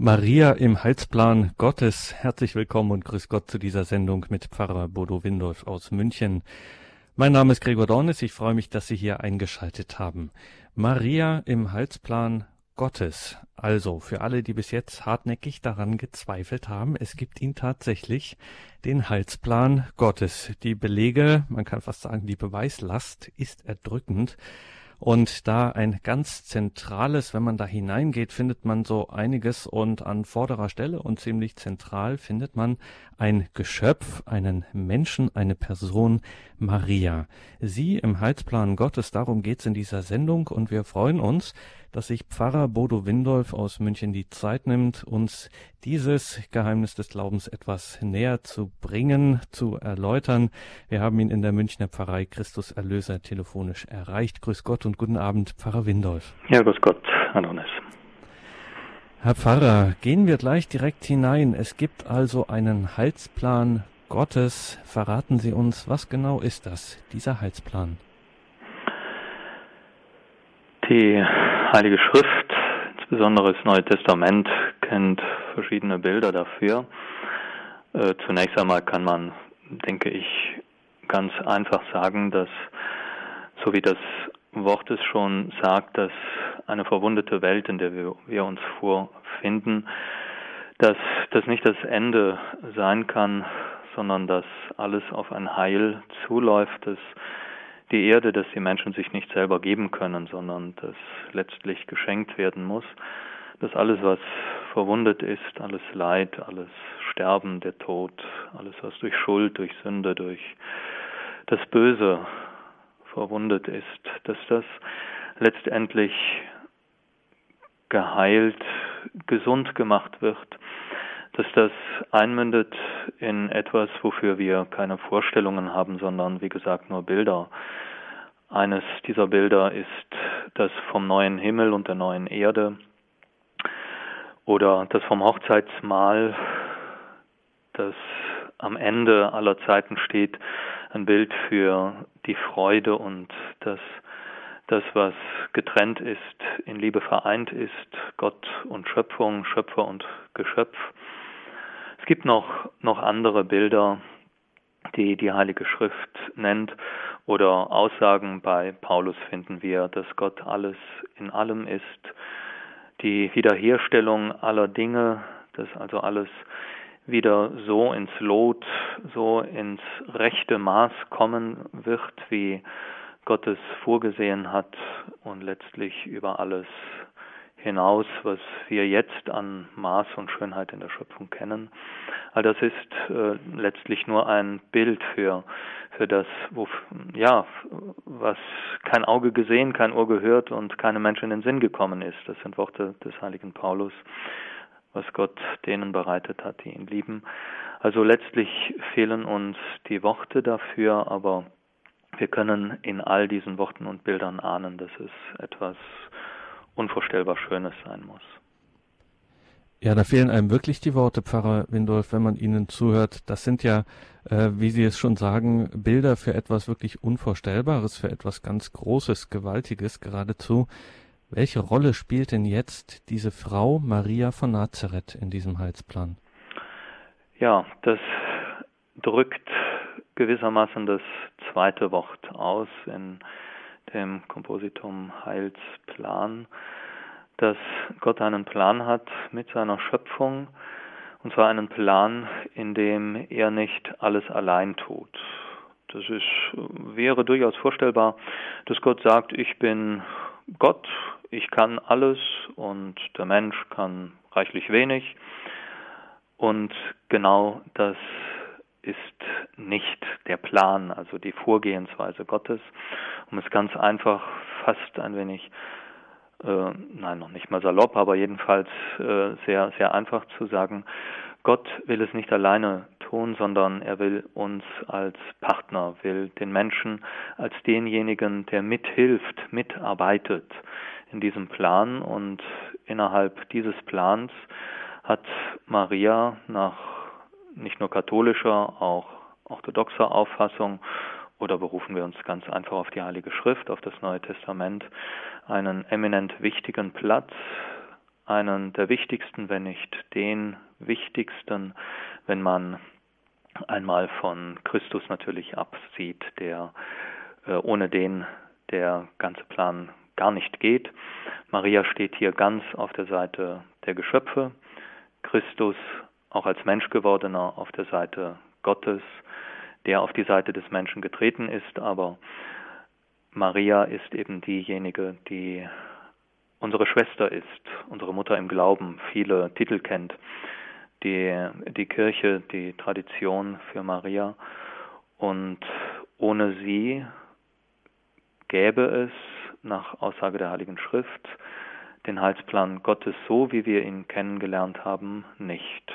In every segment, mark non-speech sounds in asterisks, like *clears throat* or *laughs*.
Maria im Heilsplan Gottes. Herzlich willkommen und grüß Gott zu dieser Sendung mit Pfarrer Bodo Windolf aus München. Mein Name ist Gregor Dornis. Ich freue mich, dass Sie hier eingeschaltet haben. Maria im Heilsplan Gottes. Also für alle, die bis jetzt hartnäckig daran gezweifelt haben, es gibt ihn tatsächlich, den Heilsplan Gottes. Die Belege, man kann fast sagen, die Beweislast ist erdrückend. Und da ein ganz zentrales, wenn man da hineingeht, findet man so einiges und an vorderer Stelle und ziemlich zentral findet man ein Geschöpf, einen Menschen, eine Person, Maria. Sie im Heilsplan Gottes, darum geht's in dieser Sendung und wir freuen uns, dass sich Pfarrer Bodo Windolf aus München die Zeit nimmt, uns dieses Geheimnis des Glaubens etwas näher zu bringen, zu erläutern. Wir haben ihn in der Münchner Pfarrei Christus Erlöser telefonisch erreicht. Grüß Gott und guten Abend, Pfarrer Windolf. Ja, grüß Gott, Adonis. Herr Pfarrer, gehen wir gleich direkt hinein. Es gibt also einen Heilsplan Gottes. Verraten Sie uns, was genau ist das, dieser Heilsplan? Die Heilige Schrift, insbesondere das Neue Testament, kennt verschiedene Bilder dafür. Äh, zunächst einmal kann man, denke ich, ganz einfach sagen, dass, so wie das Wort es schon sagt, dass eine verwundete Welt, in der wir, wir uns vorfinden, dass das nicht das Ende sein kann, sondern dass alles auf ein Heil zuläuft, dass die Erde, dass die Menschen sich nicht selber geben können, sondern dass letztlich geschenkt werden muss, dass alles, was verwundet ist, alles Leid, alles Sterben, der Tod, alles, was durch Schuld, durch Sünde, durch das Böse verwundet ist, dass das letztendlich geheilt, gesund gemacht wird, dass das einmündet in etwas, wofür wir keine Vorstellungen haben, sondern wie gesagt nur Bilder. Eines dieser Bilder ist das vom neuen Himmel und der neuen Erde oder das vom Hochzeitsmahl, das am Ende aller Zeiten steht, ein Bild für die Freude und das, das, was getrennt ist, in Liebe vereint ist, Gott und Schöpfung, Schöpfer und Geschöpf gibt noch, noch andere Bilder, die die Heilige Schrift nennt oder Aussagen. Bei Paulus finden wir, dass Gott alles in allem ist, die Wiederherstellung aller Dinge, dass also alles wieder so ins Lot, so ins rechte Maß kommen wird, wie Gott es vorgesehen hat und letztlich über alles hinaus, was wir jetzt an Maß und Schönheit in der Schöpfung kennen. All das ist äh, letztlich nur ein Bild für, für das, wo, ja, was kein Auge gesehen, kein Ohr gehört und keine Menschen in den Sinn gekommen ist. Das sind Worte des heiligen Paulus, was Gott denen bereitet hat, die ihn lieben. Also letztlich fehlen uns die Worte dafür, aber wir können in all diesen Worten und Bildern ahnen, dass es etwas unvorstellbar Schönes sein muss. Ja, da fehlen einem wirklich die Worte, Pfarrer Windolf, wenn man Ihnen zuhört. Das sind ja, äh, wie Sie es schon sagen, Bilder für etwas wirklich Unvorstellbares, für etwas ganz Großes, Gewaltiges geradezu. Welche Rolle spielt denn jetzt diese Frau Maria von Nazareth in diesem Heilsplan? Ja, das drückt gewissermaßen das zweite Wort aus in dem Kompositum Heilsplan, dass Gott einen Plan hat mit seiner Schöpfung, und zwar einen Plan, in dem er nicht alles allein tut. Das ist, wäre durchaus vorstellbar, dass Gott sagt, ich bin Gott, ich kann alles und der Mensch kann reichlich wenig. Und genau das ist nicht der Plan, also die Vorgehensweise Gottes, um es ganz einfach, fast ein wenig, äh, nein, noch nicht mal salopp, aber jedenfalls äh, sehr, sehr einfach zu sagen, Gott will es nicht alleine tun, sondern er will uns als Partner, will den Menschen als denjenigen, der mithilft, mitarbeitet in diesem Plan. Und innerhalb dieses Plans hat Maria nach nicht nur katholischer, auch orthodoxer Auffassung oder berufen wir uns ganz einfach auf die Heilige Schrift, auf das Neue Testament, einen eminent wichtigen Platz, einen der wichtigsten, wenn nicht den wichtigsten, wenn man einmal von Christus natürlich absieht, der äh, ohne den der ganze Plan gar nicht geht. Maria steht hier ganz auf der Seite der Geschöpfe, Christus auch als Mensch gewordener auf der Seite Gottes, der auf die Seite des Menschen getreten ist, aber Maria ist eben diejenige, die unsere Schwester ist, unsere Mutter im Glauben, viele Titel kennt, die, die Kirche, die Tradition für Maria. Und ohne sie gäbe es, nach Aussage der Heiligen Schrift, den Heilsplan Gottes so, wie wir ihn kennengelernt haben, nicht.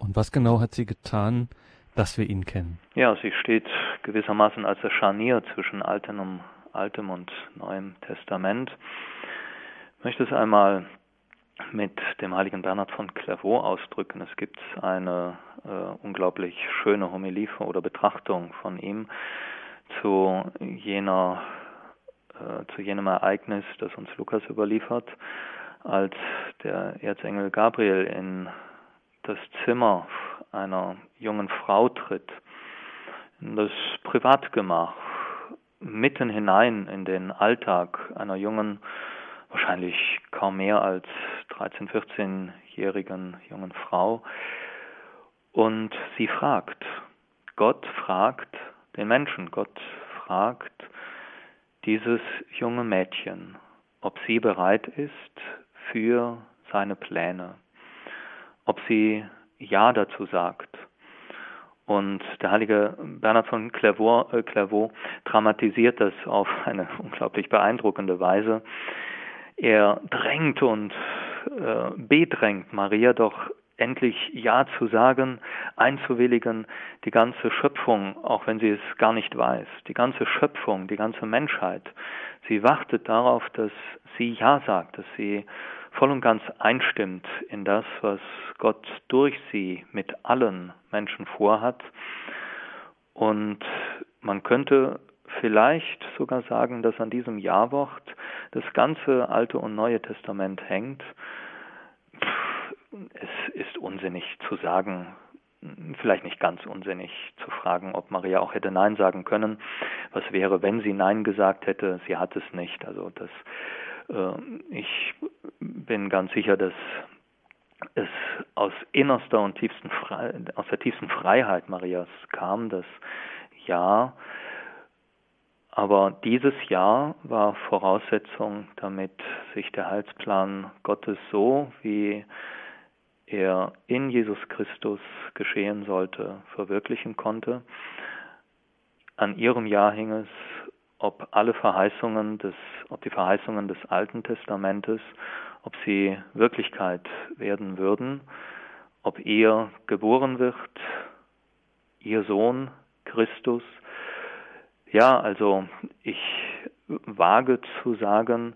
Und was genau hat sie getan, dass wir ihn kennen? Ja, sie steht gewissermaßen als das Scharnier zwischen Altem und, Altem und Neuem Testament. Ich möchte es einmal mit dem heiligen Bernhard von Clairvaux ausdrücken. Es gibt eine äh, unglaublich schöne Homilie oder Betrachtung von ihm zu jener äh, zu jenem Ereignis, das uns Lukas überliefert, als der Erzengel Gabriel in das Zimmer einer jungen Frau tritt, in das Privatgemach, mitten hinein in den Alltag einer jungen, wahrscheinlich kaum mehr als 13-, 14-jährigen jungen Frau. Und sie fragt, Gott fragt den Menschen, Gott fragt dieses junge Mädchen, ob sie bereit ist für seine Pläne ob sie Ja dazu sagt. Und der heilige Bernhard von Clairvaux, äh, Clairvaux dramatisiert das auf eine *laughs* unglaublich beeindruckende Weise. Er drängt und äh, bedrängt Maria doch endlich Ja zu sagen, einzuwilligen, die ganze Schöpfung, auch wenn sie es gar nicht weiß, die ganze Schöpfung, die ganze Menschheit, sie wartet darauf, dass sie Ja sagt, dass sie voll und ganz einstimmt in das, was Gott durch sie mit allen Menschen vorhat. Und man könnte vielleicht sogar sagen, dass an diesem Jawort das ganze Alte und Neue Testament hängt. Es ist unsinnig zu sagen, vielleicht nicht ganz unsinnig zu fragen, ob Maria auch hätte Nein sagen können. Was wäre, wenn sie Nein gesagt hätte? Sie hat es nicht. Also das ich bin ganz sicher, dass es aus innerster und tiefsten Fre aus der tiefsten Freiheit Marias kam, das Ja. Aber dieses Ja war Voraussetzung, damit sich der Heilsplan Gottes so, wie er in Jesus Christus geschehen sollte, verwirklichen konnte. An ihrem Ja hing es, ob alle Verheißungen des, ob die Verheißungen des Alten Testamentes, ob sie Wirklichkeit werden würden, ob er geboren wird, ihr Sohn Christus. Ja, also ich wage zu sagen,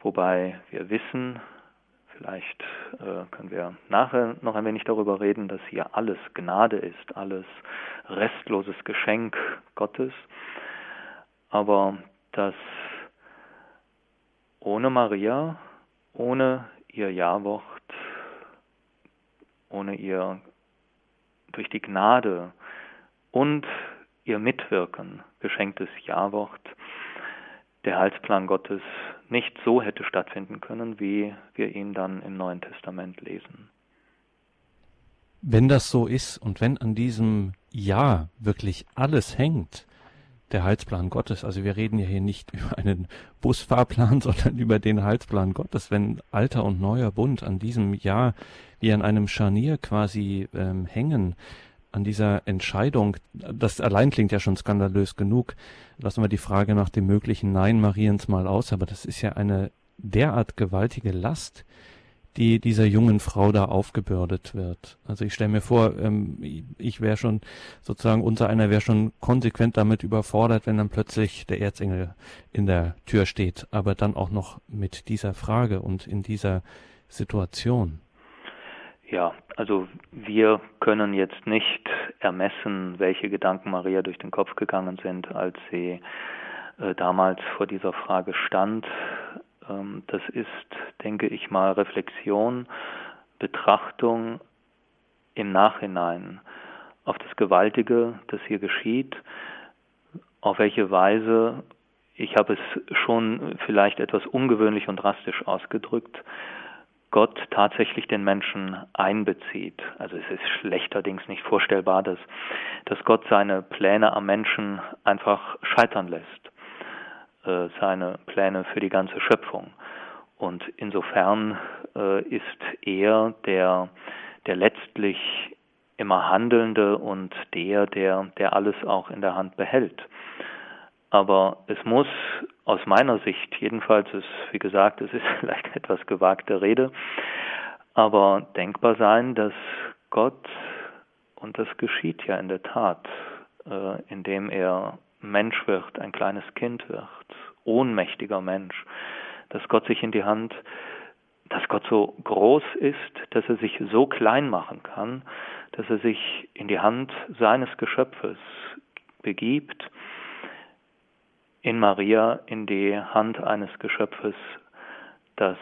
wobei wir wissen, vielleicht äh, können wir nachher noch ein wenig darüber reden, dass hier alles Gnade ist, alles restloses Geschenk Gottes aber dass ohne Maria, ohne ihr Jawort, ohne ihr durch die Gnade und ihr Mitwirken geschenktes Jawort der Heilsplan Gottes nicht so hätte stattfinden können, wie wir ihn dann im Neuen Testament lesen. Wenn das so ist und wenn an diesem Ja wirklich alles hängt, der Heilsplan Gottes. Also wir reden ja hier nicht *laughs* über einen Busfahrplan, *laughs* sondern über den Heilsplan Gottes. Wenn alter und neuer Bund an diesem Jahr wie an einem Scharnier quasi ähm, hängen, an dieser Entscheidung, das allein klingt ja schon skandalös genug. Lassen wir die Frage nach dem möglichen Nein Mariens mal aus, aber das ist ja eine derart gewaltige Last, die dieser jungen Frau da aufgebürdet wird. Also ich stelle mir vor, ähm, ich wäre schon sozusagen unser einer wäre schon konsequent damit überfordert, wenn dann plötzlich der Erzengel in der Tür steht, aber dann auch noch mit dieser Frage und in dieser Situation. Ja, also wir können jetzt nicht ermessen, welche Gedanken Maria durch den Kopf gegangen sind, als sie äh, damals vor dieser Frage stand. Ähm, das ist, denke ich mal, Reflexion, Betrachtung im Nachhinein auf das Gewaltige, das hier geschieht, auf welche Weise, ich habe es schon vielleicht etwas ungewöhnlich und drastisch ausgedrückt, Gott tatsächlich den Menschen einbezieht. Also es ist schlechterdings nicht vorstellbar, dass, dass Gott seine Pläne am Menschen einfach scheitern lässt, äh, seine Pläne für die ganze Schöpfung. Und insofern äh, ist er der, der letztlich immer Handelnde und der, der, der alles auch in der Hand behält. Aber es muss aus meiner Sicht, jedenfalls ist, wie gesagt, es ist *laughs* vielleicht etwas gewagte Rede, aber denkbar sein, dass Gott, und das geschieht ja in der Tat, äh, indem er Mensch wird, ein kleines Kind wird, ohnmächtiger Mensch, dass Gott sich in die Hand, dass Gott so groß ist, dass er sich so klein machen kann, dass er sich in die Hand seines Geschöpfes begibt, in Maria in die Hand eines Geschöpfes, das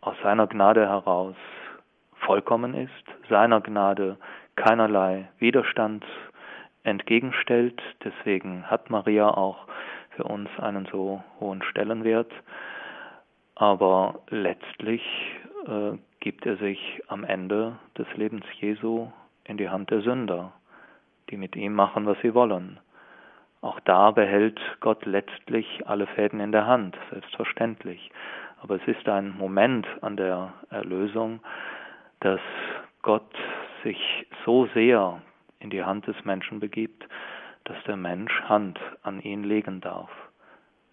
aus seiner Gnade heraus vollkommen ist, seiner Gnade keinerlei Widerstand entgegenstellt. Deswegen hat Maria auch für uns einen so hohen Stellenwert. Aber letztlich äh, gibt er sich am Ende des Lebens Jesu in die Hand der Sünder, die mit ihm machen, was sie wollen. Auch da behält Gott letztlich alle Fäden in der Hand, selbstverständlich. Aber es ist ein Moment an der Erlösung, dass Gott sich so sehr in die Hand des Menschen begibt, dass der Mensch Hand an ihn legen darf.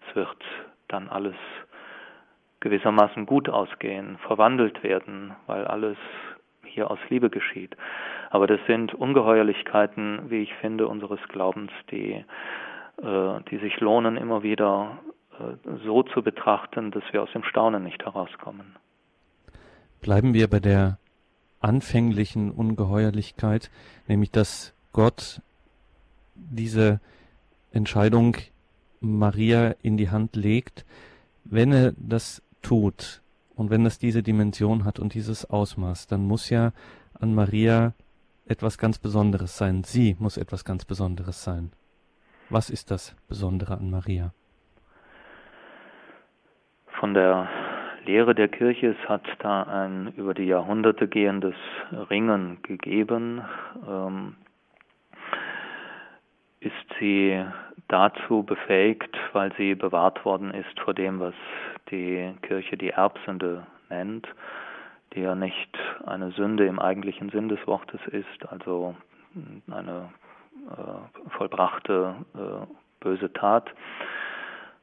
Es wird dann alles gewissermaßen gut ausgehen, verwandelt werden, weil alles hier aus Liebe geschieht. Aber das sind Ungeheuerlichkeiten, wie ich finde, unseres Glaubens, die, äh, die sich lohnen, immer wieder äh, so zu betrachten, dass wir aus dem Staunen nicht herauskommen. Bleiben wir bei der anfänglichen Ungeheuerlichkeit, nämlich dass Gott diese Entscheidung Maria in die Hand legt, wenn er das tut und wenn das diese Dimension hat und dieses Ausmaß, dann muss ja an Maria etwas ganz Besonderes sein. Sie muss etwas ganz Besonderes sein. Was ist das Besondere an Maria? Von der Lehre der Kirche, es hat da ein über die Jahrhunderte gehendes Ringen gegeben. Ähm, ist sie dazu befähigt, weil sie bewahrt worden ist vor dem, was die Kirche die Erbsünde nennt, die ja nicht eine Sünde im eigentlichen Sinn des Wortes ist, also eine äh, vollbrachte äh, böse Tat,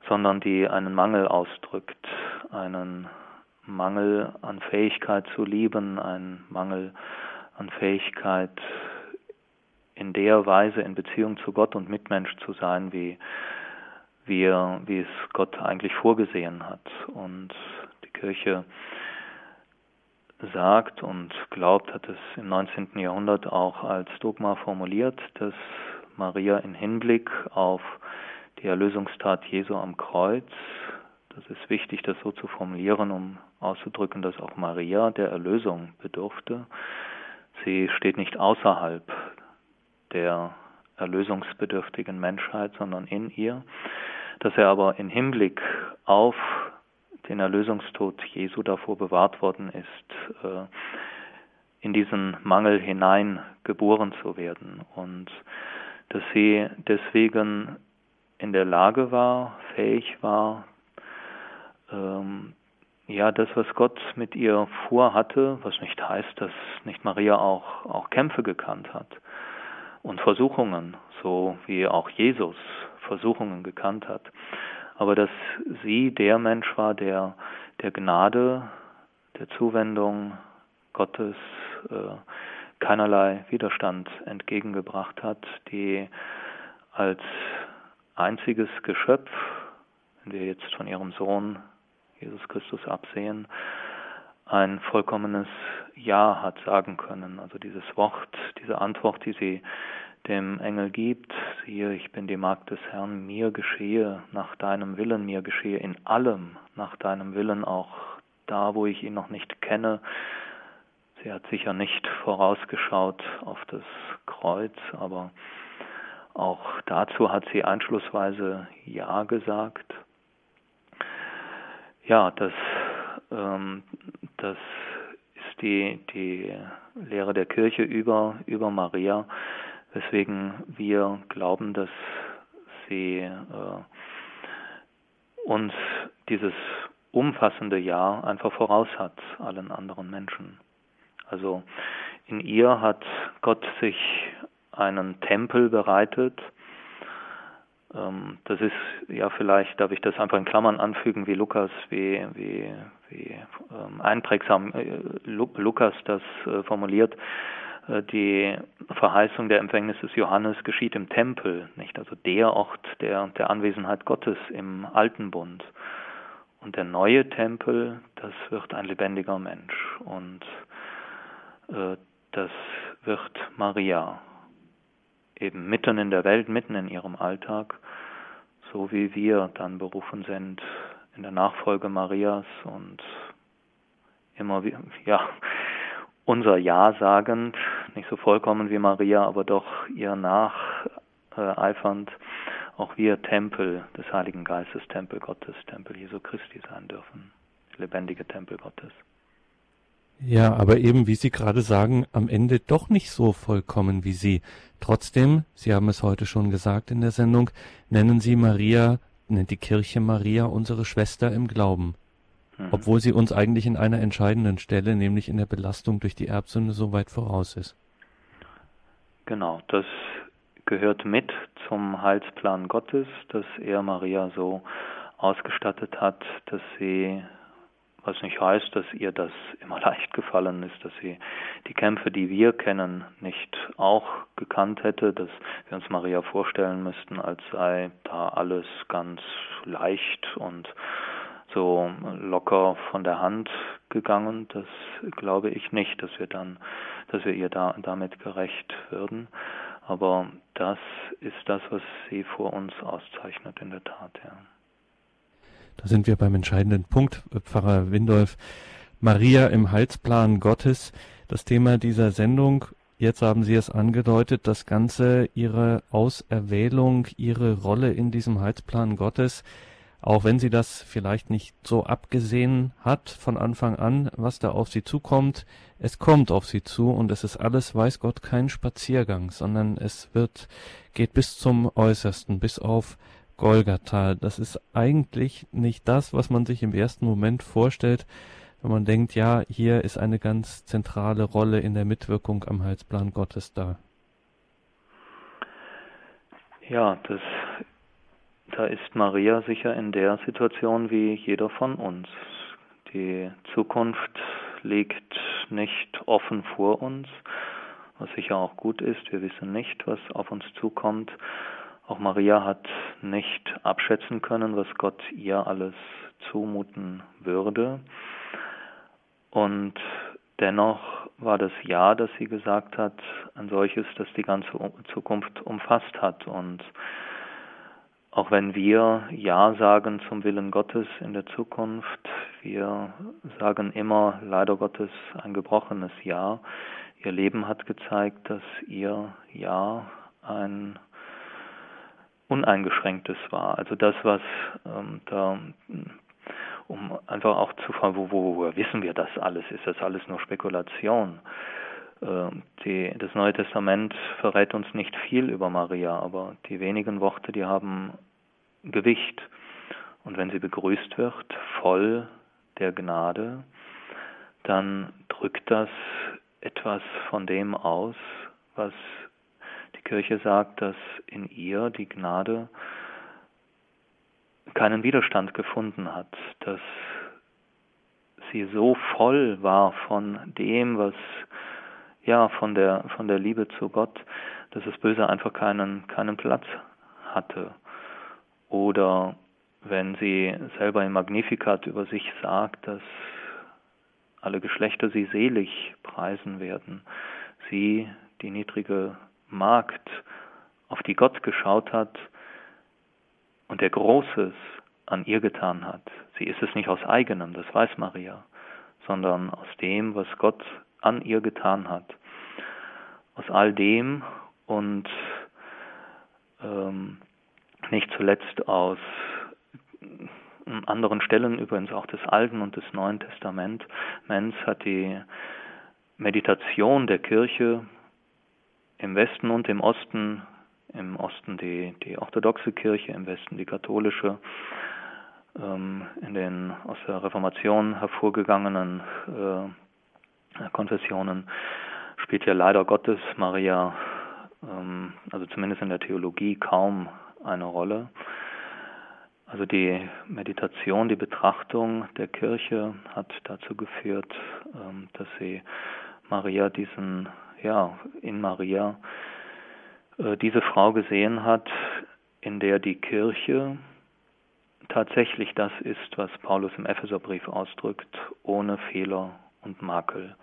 sondern die einen Mangel ausdrückt, einen Mangel an Fähigkeit zu lieben, einen Mangel an Fähigkeit in der Weise in Beziehung zu Gott und Mitmensch zu sein, wie, wie, wie es Gott eigentlich vorgesehen hat. Und die Kirche sagt und glaubt, hat es im 19. Jahrhundert auch als Dogma formuliert, dass Maria in Hinblick auf die Erlösungstat Jesu am Kreuz, das ist wichtig, das so zu formulieren, um auszudrücken, dass auch Maria der Erlösung bedurfte. Sie steht nicht außerhalb der erlösungsbedürftigen Menschheit, sondern in ihr, dass er aber in Hinblick auf den Erlösungstod Jesu davor bewahrt worden ist, äh, in diesen Mangel hinein geboren zu werden und dass sie deswegen in der Lage war, fähig war, ähm, ja, das, was Gott mit ihr vorhatte, was nicht heißt, dass nicht Maria auch, auch Kämpfe gekannt hat und Versuchungen, so wie auch Jesus Versuchungen gekannt hat. Aber dass sie der Mensch war, der der Gnade, der Zuwendung Gottes äh, keinerlei Widerstand entgegengebracht hat, die als einziges Geschöpf, wenn wir jetzt von ihrem Sohn Jesus Christus absehen, ein vollkommenes Ja hat sagen können. Also dieses Wort, diese Antwort, die sie dem Engel gibt, siehe, ich bin die Magd des Herrn, mir geschehe nach deinem Willen, mir geschehe in allem nach deinem Willen, auch da, wo ich ihn noch nicht kenne. Sie hat sicher nicht vorausgeschaut auf das Kreuz, aber auch dazu hat sie einschlussweise Ja gesagt. Ja, das, ähm, das ist die, die Lehre der Kirche über, über Maria, weswegen wir glauben, dass sie äh, uns dieses umfassende Ja einfach voraus hat, allen anderen Menschen. Also in ihr hat Gott sich einen Tempel bereitet. Ähm, das ist ja vielleicht, darf ich das einfach in Klammern anfügen, wie Lukas, wie, wie, wie ähm, einprägsam äh, Lukas das äh, formuliert. Äh, die Verheißung der Empfängnis des Johannes geschieht im Tempel, nicht? Also der Ort der, der Anwesenheit Gottes im Alten Bund. Und der neue Tempel, das wird ein lebendiger Mensch. Und äh, das wird Maria eben mitten in der Welt, mitten in ihrem Alltag, so wie wir dann berufen sind in der Nachfolge Marias und immer wie, ja, unser Ja sagend, nicht so vollkommen wie Maria, aber doch ihr nacheifernd, auch wir Tempel des Heiligen Geistes, Tempel Gottes, Tempel Jesu Christi sein dürfen, lebendige Tempel Gottes. Ja, aber eben, wie Sie gerade sagen, am Ende doch nicht so vollkommen wie Sie. Trotzdem, Sie haben es heute schon gesagt in der Sendung, nennen Sie Maria, nennt die Kirche Maria unsere Schwester im Glauben. Mhm. Obwohl sie uns eigentlich in einer entscheidenden Stelle, nämlich in der Belastung durch die Erbsünde, so weit voraus ist. Genau, das gehört mit zum Heilsplan Gottes, dass er Maria so ausgestattet hat, dass sie was nicht heißt, dass ihr das immer *laughs* leicht gefallen ist, dass sie die Kämpfe, die wir kennen, nicht auch gekannt hätte, dass wir uns Maria vorstellen müssten, als sei da alles ganz leicht und so locker von der Hand gegangen. Das glaube ich nicht, dass wir dann, dass wir ihr da, damit gerecht würden. Aber das ist das, was sie vor uns auszeichnet in der Tat, ja. Da sind wir beim entscheidenden Punkt, Pfarrer Windolf. Maria im Heilsplan Gottes, das Thema dieser Sendung. Jetzt haben Sie es angedeutet, das Ganze, Ihre Auserwählung, Ihre Rolle in diesem Heilsplan Gottes, auch wenn sie das vielleicht nicht so abgesehen hat von Anfang an, was da auf sie zukommt, es kommt auf sie zu und es ist alles, weiß Gott, kein Spaziergang, sondern es wird, geht bis zum Äußersten, bis auf Golgatha. Das ist eigentlich nicht das, was man sich im ersten Moment vorstellt, wenn man denkt, ja, hier ist eine ganz zentrale Rolle in der Mitwirkung am Heilsplan Gottes da. Ja, das, da ist Maria sicher in der Situation wie jeder von uns. Die Zukunft liegt nicht offen vor uns, was sicher auch gut ist. Wir wissen nicht, was auf uns zukommt. Auch Maria hat nicht abschätzen können, was Gott ihr alles zumuten würde. Und dennoch war das Ja, das sie gesagt hat, ein solches, das die ganze Zukunft umfasst hat. Und auch wenn wir Ja sagen zum Willen Gottes in der Zukunft, wir sagen immer leider Gottes ein gebrochenes Ja. Ihr Leben hat gezeigt, dass ihr Ja ein uneingeschränktes war. Also das, was ähm, da, um einfach auch zu fragen, wo, wo, wo wissen wir das alles? Ist das alles nur Spekulation? Ähm, die, das Neue Testament verrät uns nicht viel über Maria, aber die wenigen Worte, die haben Gewicht. Und wenn sie begrüßt wird, voll der Gnade, dann drückt das etwas von dem aus, was Kirche sagt, dass in ihr die Gnade keinen Widerstand gefunden hat, dass sie so voll war von dem, was ja von der von der Liebe zu Gott, dass das Böse einfach keinen keinen Platz hatte. Oder wenn sie selber im Magnificat über sich sagt, dass alle Geschlechter sie selig preisen werden, sie, die niedrige Magd auf die Gott geschaut hat und der Großes an ihr getan hat. Sie ist es nicht aus eigenem, das weiß Maria, sondern aus dem, was Gott an ihr getan hat. Aus all dem und ähm, nicht zuletzt aus anderen Stellen übrigens auch des Alten und des Neuen Testaments hat die Meditation der Kirche im Westen und im Osten, im Osten die, die orthodoxe Kirche, im Westen die katholische, ähm, in den aus der Reformation hervorgegangenen äh, Konfessionen spielt ja leider Gottes Maria, ähm, also zumindest in der Theologie, kaum eine Rolle. Also die Meditation, die Betrachtung der Kirche hat dazu geführt, ähm, dass sie Maria diesen, ja, in Maria äh, diese Frau gesehen hat, in der die Kirche tatsächlich das ist, was Paulus im Epheserbrief ausdrückt, ohne Fehler und Makel.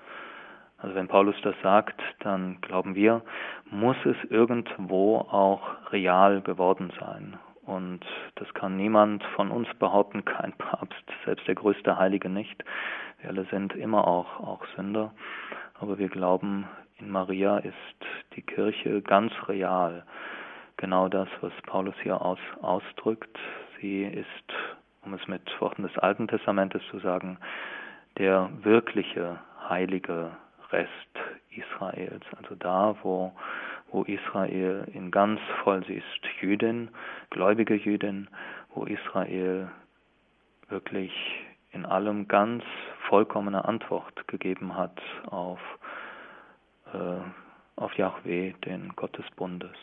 Also wenn Paulus das sagt, dann glauben wir, muss es irgendwo auch real geworden sein. Und das kann niemand von uns behaupten, *laughs* kein Papst, selbst der größte Heilige nicht. Wir alle sind immer auch, auch Sünder. Aber wir glauben, in Maria ist die Kirche ganz real. Genau das, was Paulus hier aus, ausdrückt. Sie ist, um es mit Worten des Alten Testamentes zu sagen, der wirkliche heilige Rest Israels. Also da, wo, wo Israel in ganz voll, sie ist Jüdin, gläubige Jüdin, wo Israel wirklich in allem ganz vollkommene Antwort gegeben hat auf, äh, auf Yahweh, den Gott des Bundes.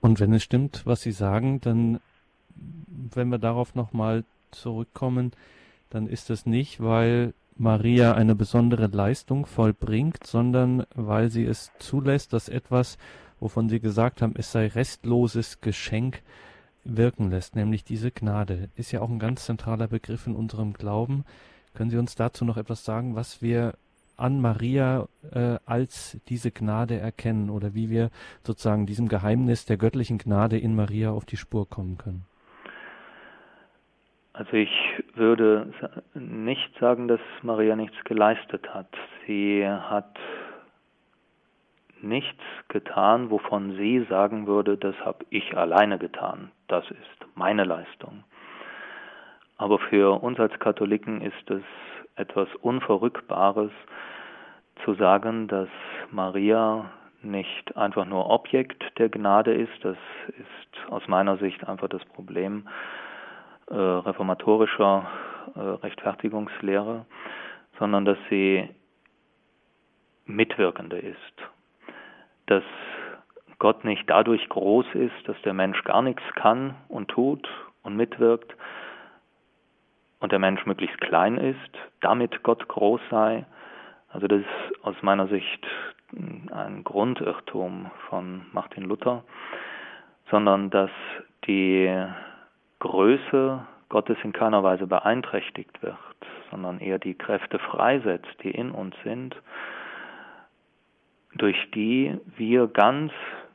Und wenn es stimmt, was Sie sagen, dann, wenn wir darauf nochmal zurückkommen, dann ist es nicht, weil Maria eine besondere Leistung vollbringt, sondern weil sie es zulässt, dass etwas, wovon Sie gesagt haben, es sei restloses Geschenk, wirken lässt, nämlich diese Gnade. Ist ja auch ein ganz zentraler Begriff in unserem Glauben. Können Sie uns dazu noch etwas sagen, was wir an Maria äh, als diese Gnade erkennen oder wie wir sozusagen diesem Geheimnis der göttlichen Gnade in Maria auf die Spur kommen können? Also ich würde nicht sagen, dass Maria nichts geleistet hat. Sie hat nichts getan, wovon sie sagen würde, das habe ich alleine getan, das ist meine Leistung. Aber für uns als Katholiken ist es etwas Unverrückbares zu sagen, dass Maria nicht einfach nur Objekt der Gnade ist, das ist aus meiner Sicht einfach das Problem äh, reformatorischer äh, Rechtfertigungslehre, sondern dass sie Mitwirkende ist. Dass Gott nicht dadurch groß ist, dass der Mensch gar nichts kann und tut und mitwirkt und der Mensch möglichst klein ist, damit Gott groß sei. Also das ist aus meiner Sicht ein Grundirrtum von Martin Luther, sondern dass die Größe Gottes in keiner Weise beeinträchtigt wird, sondern eher die Kräfte freisetzt, die in uns sind durch die wir ganz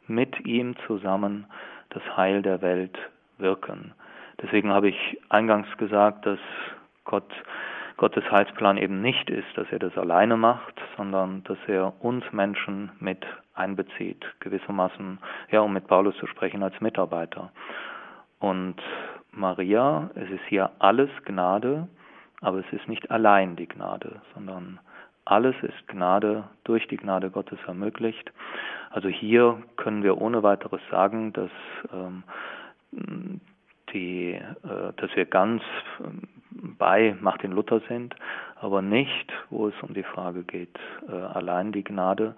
mit ihm zusammen das Heil der Welt wirken. Deswegen habe ich eingangs gesagt, dass Gott, Gottes Heilsplan eben nicht ist, dass er das alleine macht, sondern dass er uns Menschen mit einbezieht, gewissermaßen, ja, um mit Paulus zu sprechen, als Mitarbeiter. Und Maria, es ist hier alles Gnade, aber es ist nicht allein die Gnade, sondern alles ist Gnade, durch die Gnade Gottes ermöglicht. Also hier können wir ohne weiteres sagen, dass, ähm, die, äh, dass wir ganz ähm, bei Martin Luther sind, aber nicht, wo es um die Frage geht, äh, allein die Gnade,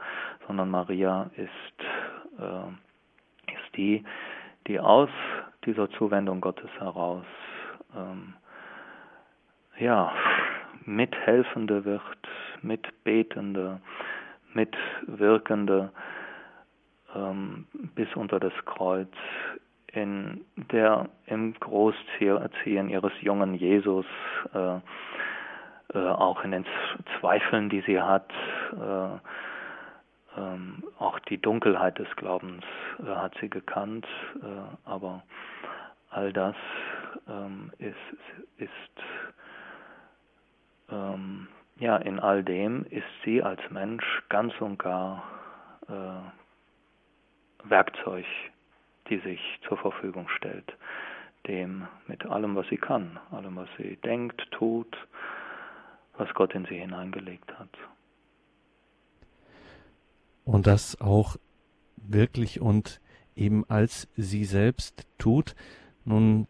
sondern Maria ist, äh, ist die, die aus dieser Zuwendung Gottes heraus ähm, ja, Mithelfende wird, Mitbetende, Mitwirkende ähm, bis unter das Kreuz in der im Großziehen ihres jungen Jesus, äh, äh, auch in den Zweifeln, die sie hat, äh, ähm, auch die Dunkelheit des Glaubens äh, hat sie gekannt, äh, aber all das ähm, ist, ist ähm, ja, in all dem ist sie als Mensch ganz und gar äh, Werkzeug, die sich zur Verfügung stellt, dem mit allem, was sie kann, allem, was sie denkt, tut, was Gott in sie hineingelegt hat. Und das auch wirklich und eben als sie selbst tut. Nun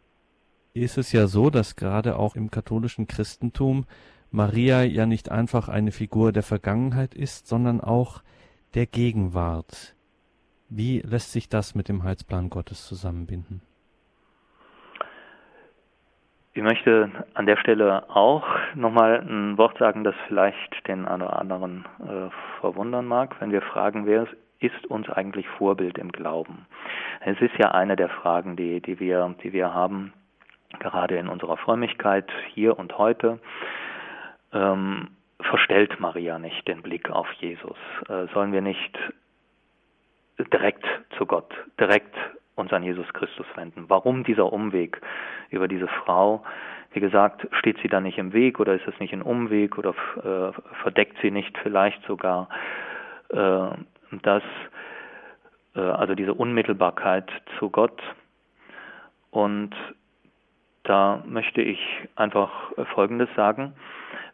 ist es ja so, dass gerade auch im katholischen Christentum Maria ja nicht einfach eine Figur der Vergangenheit ist, sondern auch der Gegenwart. Wie lässt sich das mit dem Heilsplan Gottes zusammenbinden? Ich möchte an der Stelle auch nochmal ein Wort sagen, das vielleicht den einen oder anderen äh, verwundern mag, wenn wir fragen, wer ist uns eigentlich Vorbild im Glauben? Es ist ja eine der Fragen, die, die, wir, die wir haben, gerade in unserer Frömmigkeit hier und heute ähm, verstellt Maria nicht den Blick auf Jesus? Äh, sollen wir nicht direkt zu Gott, direkt uns an Jesus Christus wenden? Warum dieser Umweg über diese Frau? Wie gesagt, steht sie da nicht im Weg oder ist es nicht ein Umweg oder äh, verdeckt sie nicht vielleicht sogar äh, das, äh, also diese Unmittelbarkeit zu Gott? Und da möchte ich einfach Folgendes sagen.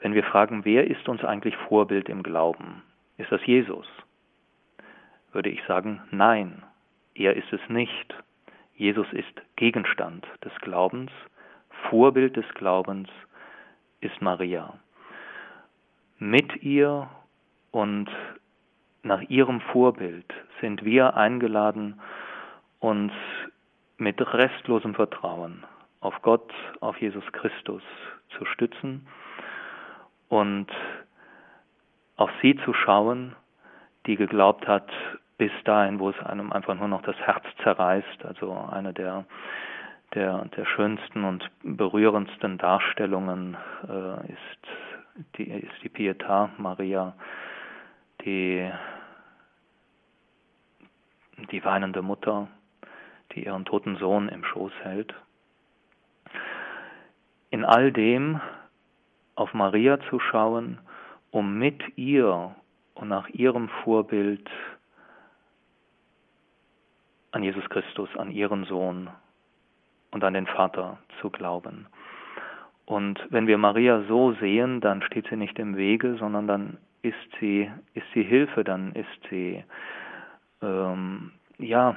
Wenn wir fragen, wer ist uns eigentlich Vorbild im Glauben? Ist das Jesus? Würde ich sagen, nein, er ist es nicht. Jesus ist Gegenstand des Glaubens, Vorbild des Glaubens ist Maria. Mit ihr und nach ihrem Vorbild sind wir eingeladen, uns mit restlosem Vertrauen auf Gott, auf Jesus Christus zu stützen und auf sie zu schauen, die geglaubt hat, bis dahin, wo es einem einfach nur noch das Herz zerreißt. Also eine der, der, der schönsten und berührendsten Darstellungen äh, ist, die, ist die Pietà Maria, die, die weinende Mutter, die ihren toten Sohn im Schoß hält. In all dem auf Maria zu schauen, um mit ihr und nach ihrem Vorbild an Jesus Christus, an ihren Sohn und an den Vater zu glauben. Und wenn wir Maria so sehen, dann steht sie nicht im Wege, sondern dann ist sie, ist sie Hilfe, dann ist sie ähm, ja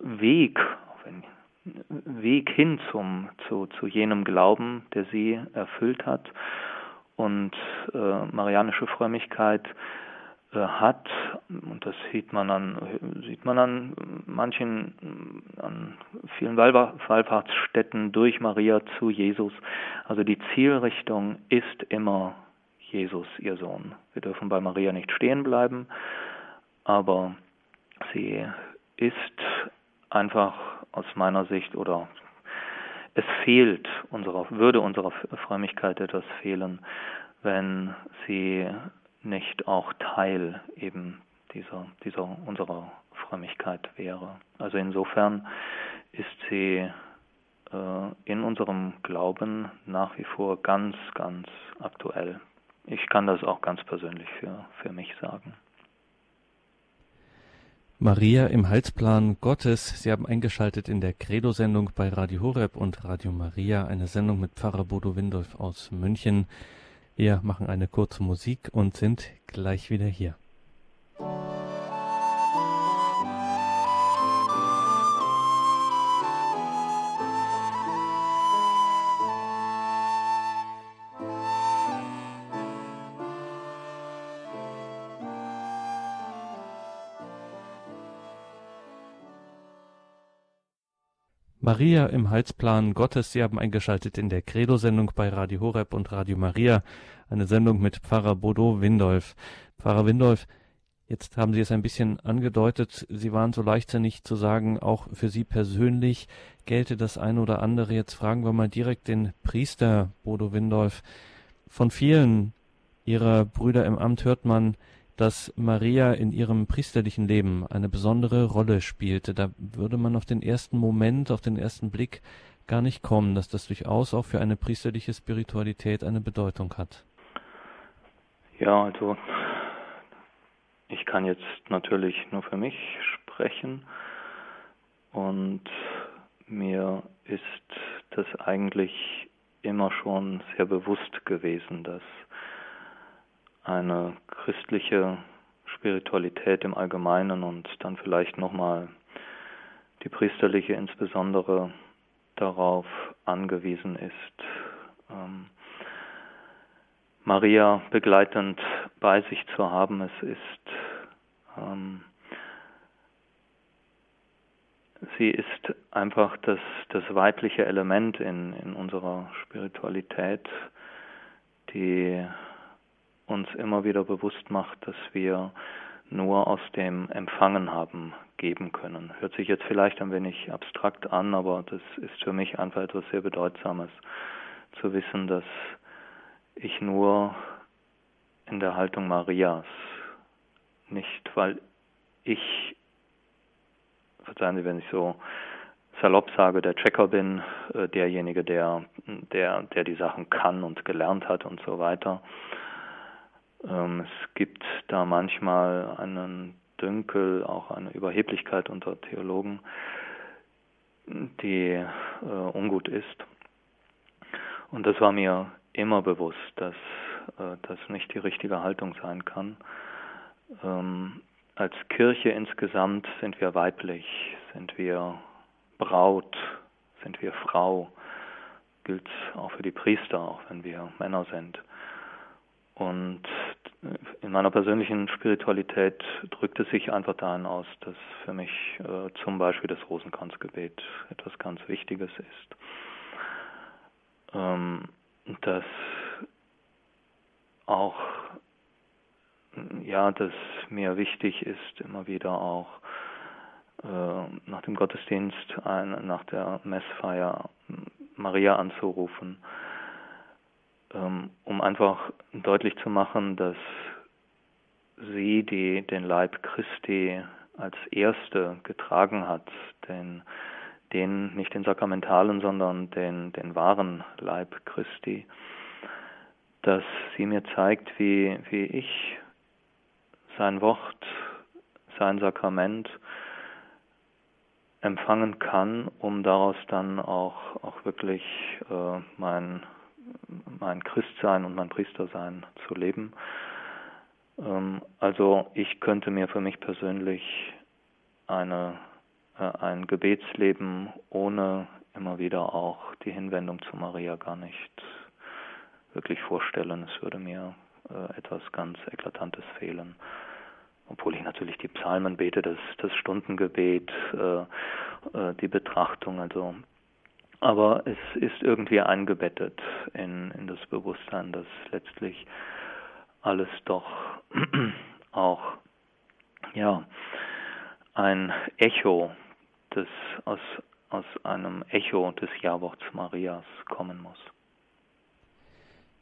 Weg, Weg hin zum, zu, zu jenem Glauben, der sie erfüllt hat. Und äh, marianische Frömmigkeit hat, und das sieht man an, sieht man an manchen, an vielen Wallfahrtsstätten durch Maria zu Jesus. Also die Zielrichtung ist immer Jesus, ihr Sohn. Wir dürfen bei Maria nicht stehen bleiben, aber sie ist einfach aus meiner Sicht oder es fehlt unserer, würde unserer Frömmigkeit etwas fehlen, wenn sie nicht auch Teil eben dieser, dieser unserer Frömmigkeit wäre. Also insofern ist sie äh, in unserem Glauben nach wie vor ganz, ganz aktuell. Ich kann das auch ganz persönlich für, für mich sagen. Maria im Heilsplan Gottes. Sie haben eingeschaltet in der Credo-Sendung bei Radio Horeb und Radio Maria, eine Sendung mit Pfarrer Bodo Windolf aus München. Wir machen eine kurze Musik und sind gleich wieder hier. Maria im Heilsplan Gottes. Sie haben eingeschaltet in der Credo-Sendung bei Radio Horeb und Radio Maria, eine Sendung mit Pfarrer Bodo Windolf. Pfarrer Windolf, jetzt haben Sie es ein bisschen angedeutet, Sie waren so leichtsinnig zu sagen, auch für Sie persönlich gelte das eine oder andere. Jetzt fragen wir mal direkt den Priester Bodo Windolf. Von vielen Ihrer Brüder im Amt hört man, dass Maria in ihrem priesterlichen Leben eine besondere Rolle spielte. Da würde man auf den ersten Moment, auf den ersten Blick gar nicht kommen, dass das durchaus auch für eine priesterliche Spiritualität eine Bedeutung hat. Ja, also ich kann jetzt natürlich nur für mich sprechen und mir ist das eigentlich immer schon sehr bewusst gewesen, dass eine christliche Spiritualität im Allgemeinen und dann vielleicht nochmal die priesterliche insbesondere darauf angewiesen ist, ähm, Maria begleitend bei sich zu haben. Es ist ähm, sie ist einfach das, das weibliche Element in, in unserer Spiritualität, die uns immer wieder bewusst macht, dass wir nur aus dem Empfangen haben geben können. Hört sich jetzt vielleicht ein wenig abstrakt an, aber das ist für mich einfach etwas sehr Bedeutsames, zu wissen, dass ich nur in der Haltung Marias, nicht weil ich, verzeihen Sie, wenn ich so salopp sage, der Checker bin, äh, derjenige, der, der, der die Sachen kann und gelernt hat und so weiter, es gibt da manchmal einen Dünkel, auch eine Überheblichkeit unter Theologen, die äh, ungut ist. Und das war mir immer bewusst, dass äh, das nicht die richtige Haltung sein kann. Ähm, als Kirche insgesamt sind wir weiblich, sind wir Braut, sind wir Frau, gilt auch für die Priester, auch wenn wir Männer sind. Und in meiner persönlichen Spiritualität drückt es sich einfach dahin aus, dass für mich äh, zum Beispiel das Rosenkranzgebet etwas ganz Wichtiges ist. Ähm, dass auch, ja, dass mir wichtig ist, immer wieder auch äh, nach dem Gottesdienst, ein, nach der Messfeier Maria anzurufen ähm, um einfach deutlich zu machen, dass sie, die den Leib Christi als erste getragen hat, den, den nicht den sakramentalen, sondern den, den wahren Leib Christi, dass sie mir zeigt, wie, wie ich sein Wort, sein Sakrament empfangen kann, um daraus dann auch, auch wirklich äh, mein mein Christsein und mein Priestersein zu leben. Ähm, also ich könnte mir für mich persönlich eine, äh, ein Gebetsleben ohne immer wieder auch die Hinwendung zu Maria gar nicht wirklich vorstellen. Es würde mir äh, etwas ganz Eklatantes fehlen. Obwohl ich natürlich die Psalmen bete, das, das Stundengebet, äh, die Betrachtung, also aber es ist irgendwie eingebettet in, in das Bewusstsein, dass letztlich alles doch *clears throat* auch ja ein Echo des aus aus einem Echo des Jahrworts Marias kommen muss.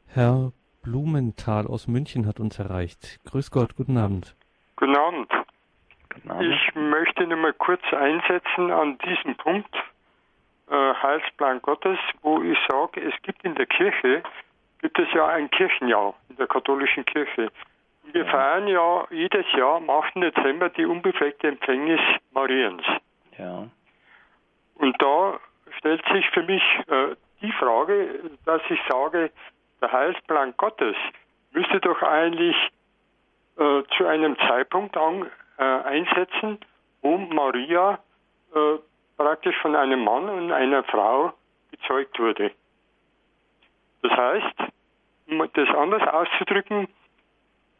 Herr Blumenthal aus München hat uns erreicht. Grüß Gott, guten Abend. Guten Abend. Guten Abend. Ich möchte nur mal kurz einsetzen an diesem Punkt, Heilsplan Gottes, wo ich sage, es gibt in der Kirche, gibt es ja ein Kirchenjahr in der katholischen Kirche. Wir feiern ja jedes Jahr am 8. Dezember die unbefleckte Empfängnis Mariens. Ja. Und da stellt sich für mich äh, die Frage, dass ich sage, der Heilsplan Gottes müsste doch eigentlich äh, zu einem Zeitpunkt an, äh, einsetzen, um Maria äh, praktisch von einem Mann und einer Frau gezeugt wurde. Das heißt, um das anders auszudrücken,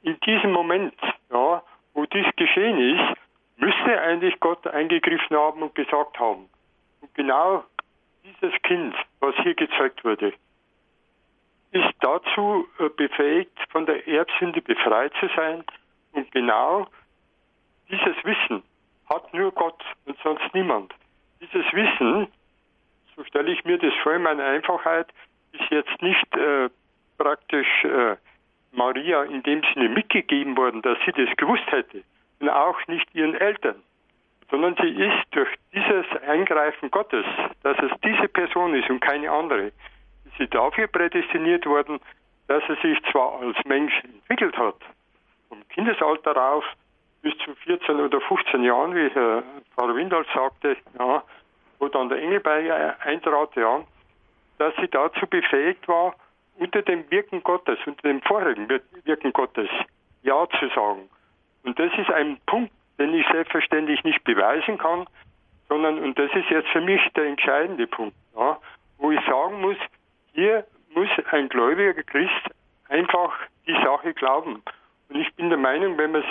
in diesem Moment, ja, wo dies geschehen ist, müsste eigentlich Gott eingegriffen haben und gesagt haben. Und genau dieses Kind, was hier gezeugt wurde, ist dazu äh, befähigt, von der Erbsünde befreit zu sein. Und genau dieses Wissen hat nur Gott und sonst niemand dieses Wissen, so stelle ich mir das vor in meiner Einfachheit, ist jetzt nicht äh, praktisch äh, Maria in dem Sinne mitgegeben worden, dass sie das gewusst hätte. Und auch nicht ihren Eltern. Sondern sie ist durch dieses Eingreifen Gottes, dass es diese Person ist und keine andere, ist sie dafür prädestiniert worden, dass sie sich zwar als Mensch entwickelt hat, vom Kindesalter auf bis zu 14 oder 15 Jahren, wie Herr Pfarrer Windal sagte, ja, wo dann der Engel bei ihr eintrat, ja, dass sie dazu befähigt war, unter dem Wirken Gottes, unter dem vorherigen Wirken Gottes Ja zu sagen. Und das ist ein Punkt, den ich selbstverständlich nicht beweisen kann, sondern, und das ist jetzt für mich der entscheidende Punkt, ja, wo ich sagen muss, hier muss ein gläubiger Christ einfach die Sache glauben. Und ich bin der Meinung, wenn man,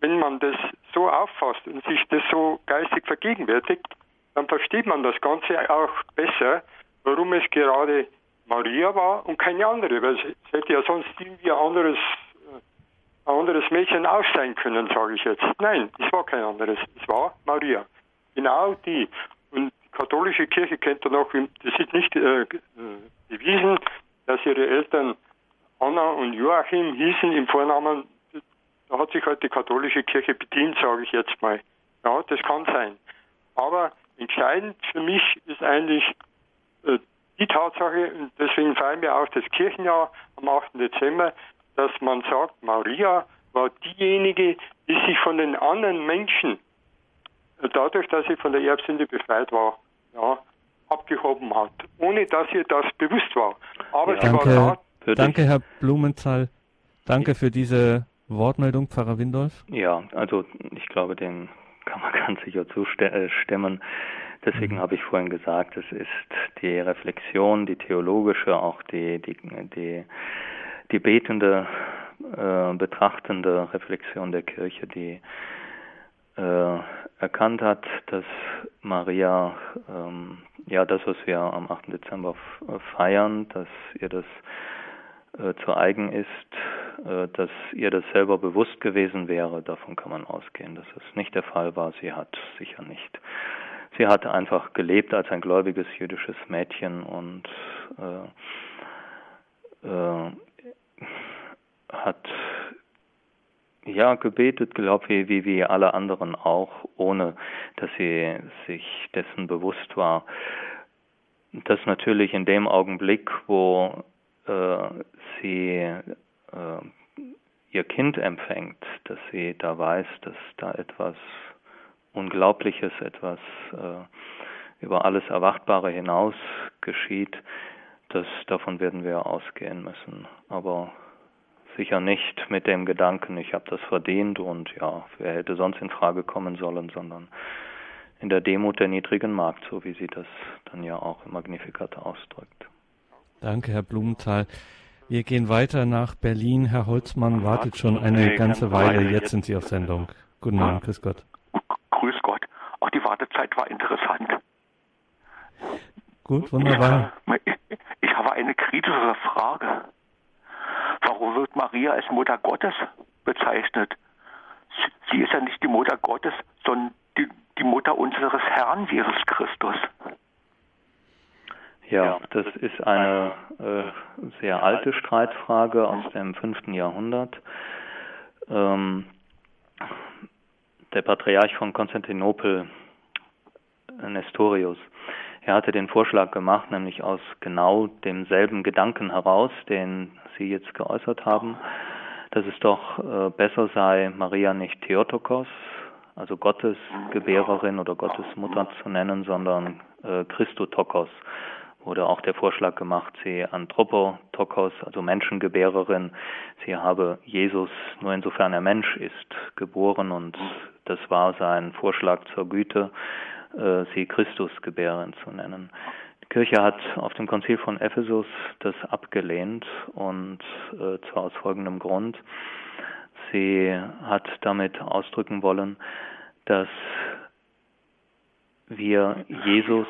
wenn man das so auffasst und sich das so geistig vergegenwärtigt, dann versteht man das Ganze auch besser, warum es gerade Maria war und keine andere, weil es hätte ja sonst irgendwie ein anderes, äh, ein anderes Mädchen auch sein können, sage ich jetzt. Nein, es war kein anderes, es war Maria. Genau die. Und die katholische Kirche kennt dann auch, das ist nicht äh, äh, bewiesen, dass ihre Eltern Anna und Joachim hießen im Vornamen. Da hat sich halt die katholische Kirche bedient, sage ich jetzt mal. Ja, das kann sein. Aber entscheidend für mich ist eigentlich äh, die Tatsache, und deswegen feiern wir auch das Kirchenjahr am 8. Dezember, dass man sagt, Maria war diejenige, die sich von den anderen Menschen, äh, dadurch, dass sie von der Erbsünde befreit war, ja, abgehoben hat, ohne dass ihr das bewusst war. Aber ja, sie danke, war da. Danke, Herr Blumenthal. Danke für diese Wortmeldung, Pfarrer Windolf. Ja, also ich glaube, den kann man *laughs* ganz sicher zustimmen. Deswegen mhm. habe ich vorhin gesagt, es ist die Reflexion, die theologische, auch die, die, die, die betende, äh, betrachtende Reflexion der Kirche, die äh, erkannt hat, dass Maria, ähm, ja, das, was wir am 8. Dezember feiern, dass ihr das äh, zu eigen ist, äh, dass ihr das selber bewusst gewesen wäre, davon kann man ausgehen, dass es nicht der Fall war. Sie hat sicher nicht. Sie hat einfach gelebt als ein gläubiges jüdisches Mädchen und äh, äh, hat ja gebetet, glaube ich, wie, wie alle anderen auch, ohne dass sie sich dessen bewusst war, dass natürlich in dem Augenblick, wo sie äh, ihr Kind empfängt, dass sie da weiß, dass da etwas Unglaubliches, etwas äh, über alles Erwartbare hinaus geschieht, das davon werden wir ausgehen müssen. Aber sicher nicht mit dem Gedanken, ich habe das verdient und ja, wer hätte sonst in Frage kommen sollen, sondern in der Demut der niedrigen Magd, so wie sie das dann ja auch im Magnificat ausdrückt. Danke, Herr Blumenthal. Wir gehen weiter nach Berlin. Herr Holzmann wartet schon eine ganze Weile. Jetzt sind Sie auf Sendung. Guten Morgen, grüß Gott grüß Gott. Auch die Wartezeit war interessant. Gut, wunderbar. Ich, ich habe eine kritische Frage. Warum wird Maria als Mutter Gottes bezeichnet? Sie ist ja nicht die Mutter Gottes, sondern die, die Mutter unseres Herrn Jesus Christus. Ja, das ist eine äh, sehr alte Streitfrage aus dem fünften Jahrhundert. Ähm, der Patriarch von Konstantinopel, Nestorius, er hatte den Vorschlag gemacht, nämlich aus genau demselben Gedanken heraus, den Sie jetzt geäußert haben, dass es doch äh, besser sei, Maria nicht Theotokos, also Gottes Gebärerin oder Gottes Mutter zu nennen, sondern äh, Christotokos, wurde auch der Vorschlag gemacht, sie Anthropotokos, also Menschengebärerin, sie habe Jesus nur insofern er Mensch ist, geboren und das war sein Vorschlag zur Güte, äh, sie Christusgebärerin zu nennen. Die Kirche hat auf dem Konzil von Ephesus das abgelehnt und äh, zwar aus folgendem Grund. Sie hat damit ausdrücken wollen, dass wir Jesus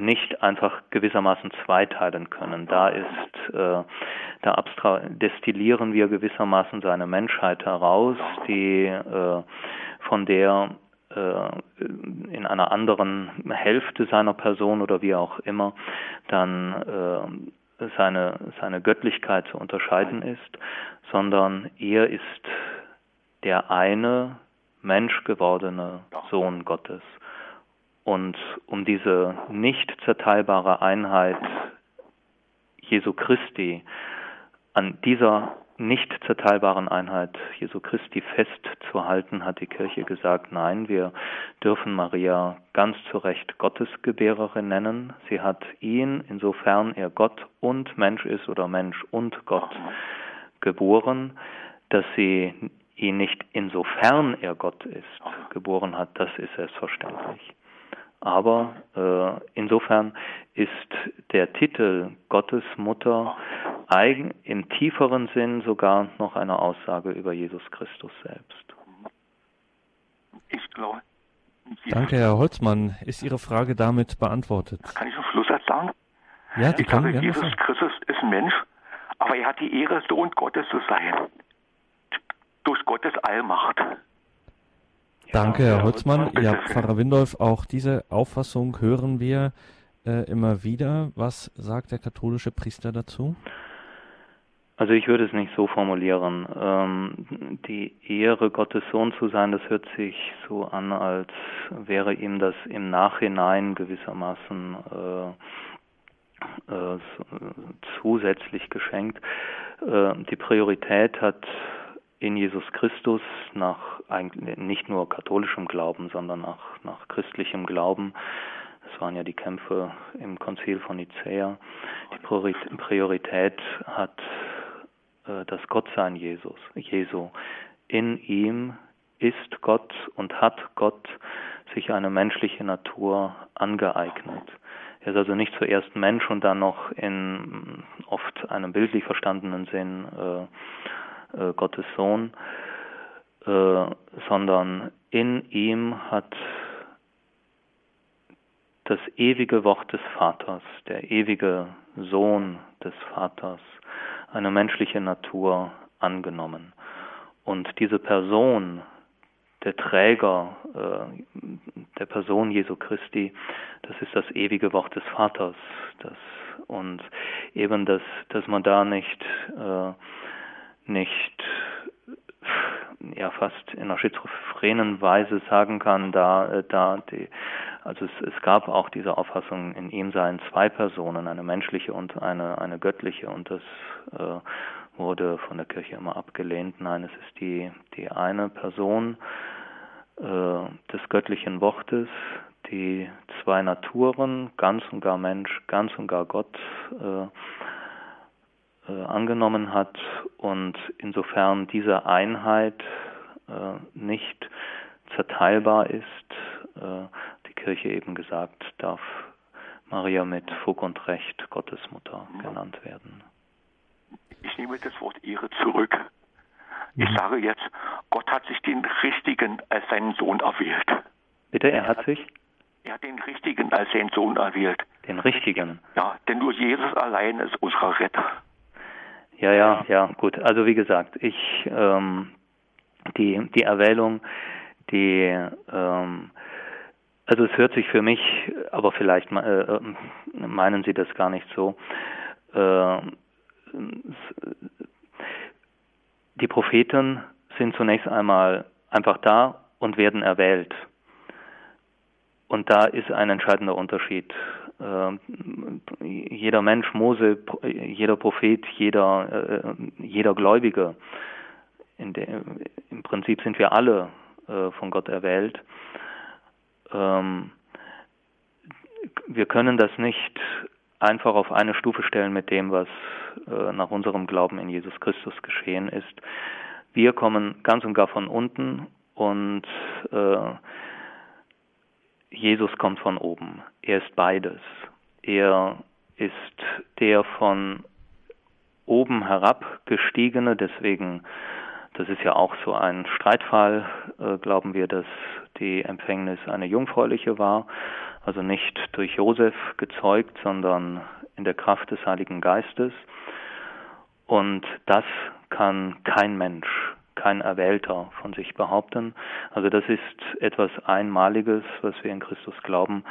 nicht einfach gewissermaßen zweiteilen können. Da ist, äh, da abstra destillieren wir gewissermaßen seine Menschheit heraus, die äh, von der äh, in einer anderen Hälfte seiner Person oder wie auch immer dann seine, seine Göttlichkeit zu unterscheiden ist, sondern er ist der eine Mensch gewordene Sohn Gottes. Und um diese nicht zerteilbare Einheit Jesu Christi an dieser nicht zerteilbaren Einheit Jesu Christi festzuhalten, hat die Kirche gesagt, nein, wir dürfen Maria ganz zu Recht Gottesgebärerin nennen. Sie hat ihn, insofern er Gott und Mensch ist oder Mensch und Gott geboren, dass sie ihn nicht insofern er Gott ist geboren hat, das ist selbstverständlich. Aber äh, insofern ist der Titel Gottesmutter eigen, im tieferen Sinn sogar noch eine Aussage über Jesus Christus selbst. Ich glaube. Danke, Herr Holzmann. Ist Ihre Frage damit beantwortet? Kann ich zum Schluss sagen? Ja, die ich sage, Jesus sagen. Christus ist ein Mensch, aber er hat die Ehre, Sohn Gottes zu sein. Durch Gottes Allmacht. Danke, Herr Holzmann. Ja, Pfarrer Windolf, auch diese Auffassung hören wir äh, immer wieder. Was sagt der katholische Priester dazu? Also ich würde es nicht so formulieren. Ähm, die Ehre, Gottes Sohn zu sein, das hört sich so an, als wäre ihm das im Nachhinein gewissermaßen äh, äh, zusätzlich geschenkt. Äh, die Priorität hat in Jesus Christus nach nicht nur katholischem Glauben, sondern nach, nach christlichem Glauben das waren ja die Kämpfe im Konzil von Nicäa. Die Priorität hat äh, das Gottsein Jesus, Jesu. In ihm ist Gott und hat Gott sich eine menschliche Natur angeeignet. Er ist also nicht zuerst Mensch und dann noch in oft einem bildlich verstandenen Sinn äh, äh, Gottes Sohn, äh, sondern in ihm hat das ewige Wort des Vaters, der ewige Sohn des Vaters, eine menschliche Natur angenommen. Und diese Person, der Träger äh, der Person Jesu Christi, das ist das ewige Wort des Vaters. Das, und eben, dass, dass man da nicht, äh, nicht ja fast in einer schizophrenen Weise sagen kann, da, äh, da die, also es, es gab auch diese Auffassung, in ihm seien zwei Personen, eine menschliche und eine, eine göttliche, und das äh, wurde von der Kirche immer abgelehnt. Nein, es ist die, die eine Person äh, des göttlichen Wortes, die zwei Naturen, ganz und gar Mensch, ganz und gar Gott, äh, äh, angenommen hat und insofern diese Einheit äh, nicht zerteilbar ist, äh, Kirche eben gesagt, darf Maria mit Fug und Recht Gottesmutter genannt werden. Ich nehme das Wort Ehre zurück. Ich mhm. sage jetzt, Gott hat sich den Richtigen als seinen Sohn erwählt. Bitte, er hat sich? Er hat den Richtigen als seinen Sohn erwählt. Den Richtigen? Ja, denn nur Jesus allein ist unser Retter. Ja, ja, ja, gut. Also wie gesagt, ich ähm, die die Erwählung, die ähm, also es hört sich für mich, aber vielleicht äh, äh, meinen Sie das gar nicht so. Äh, die Propheten sind zunächst einmal einfach da und werden erwählt. Und da ist ein entscheidender Unterschied. Äh, jeder Mensch, Mose, jeder Prophet, jeder, äh, jeder Gläubige, der, im Prinzip sind wir alle äh, von Gott erwählt ähm, wir können das nicht einfach auf eine Stufe stellen mit dem, was nach unserem Glauben in Jesus Christus geschehen ist. Wir kommen ganz und gar von unten und äh, Jesus kommt von oben. Er ist beides. Er ist der von oben herabgestiegene, deswegen, das ist ja auch so ein Streitfall, äh, glauben wir, dass die Empfängnis eine jungfräuliche war, also nicht durch Josef gezeugt, sondern in der Kraft des Heiligen Geistes. Und das kann kein Mensch, kein Erwählter von sich behaupten. Also das ist etwas Einmaliges, was wir in Christus glauben,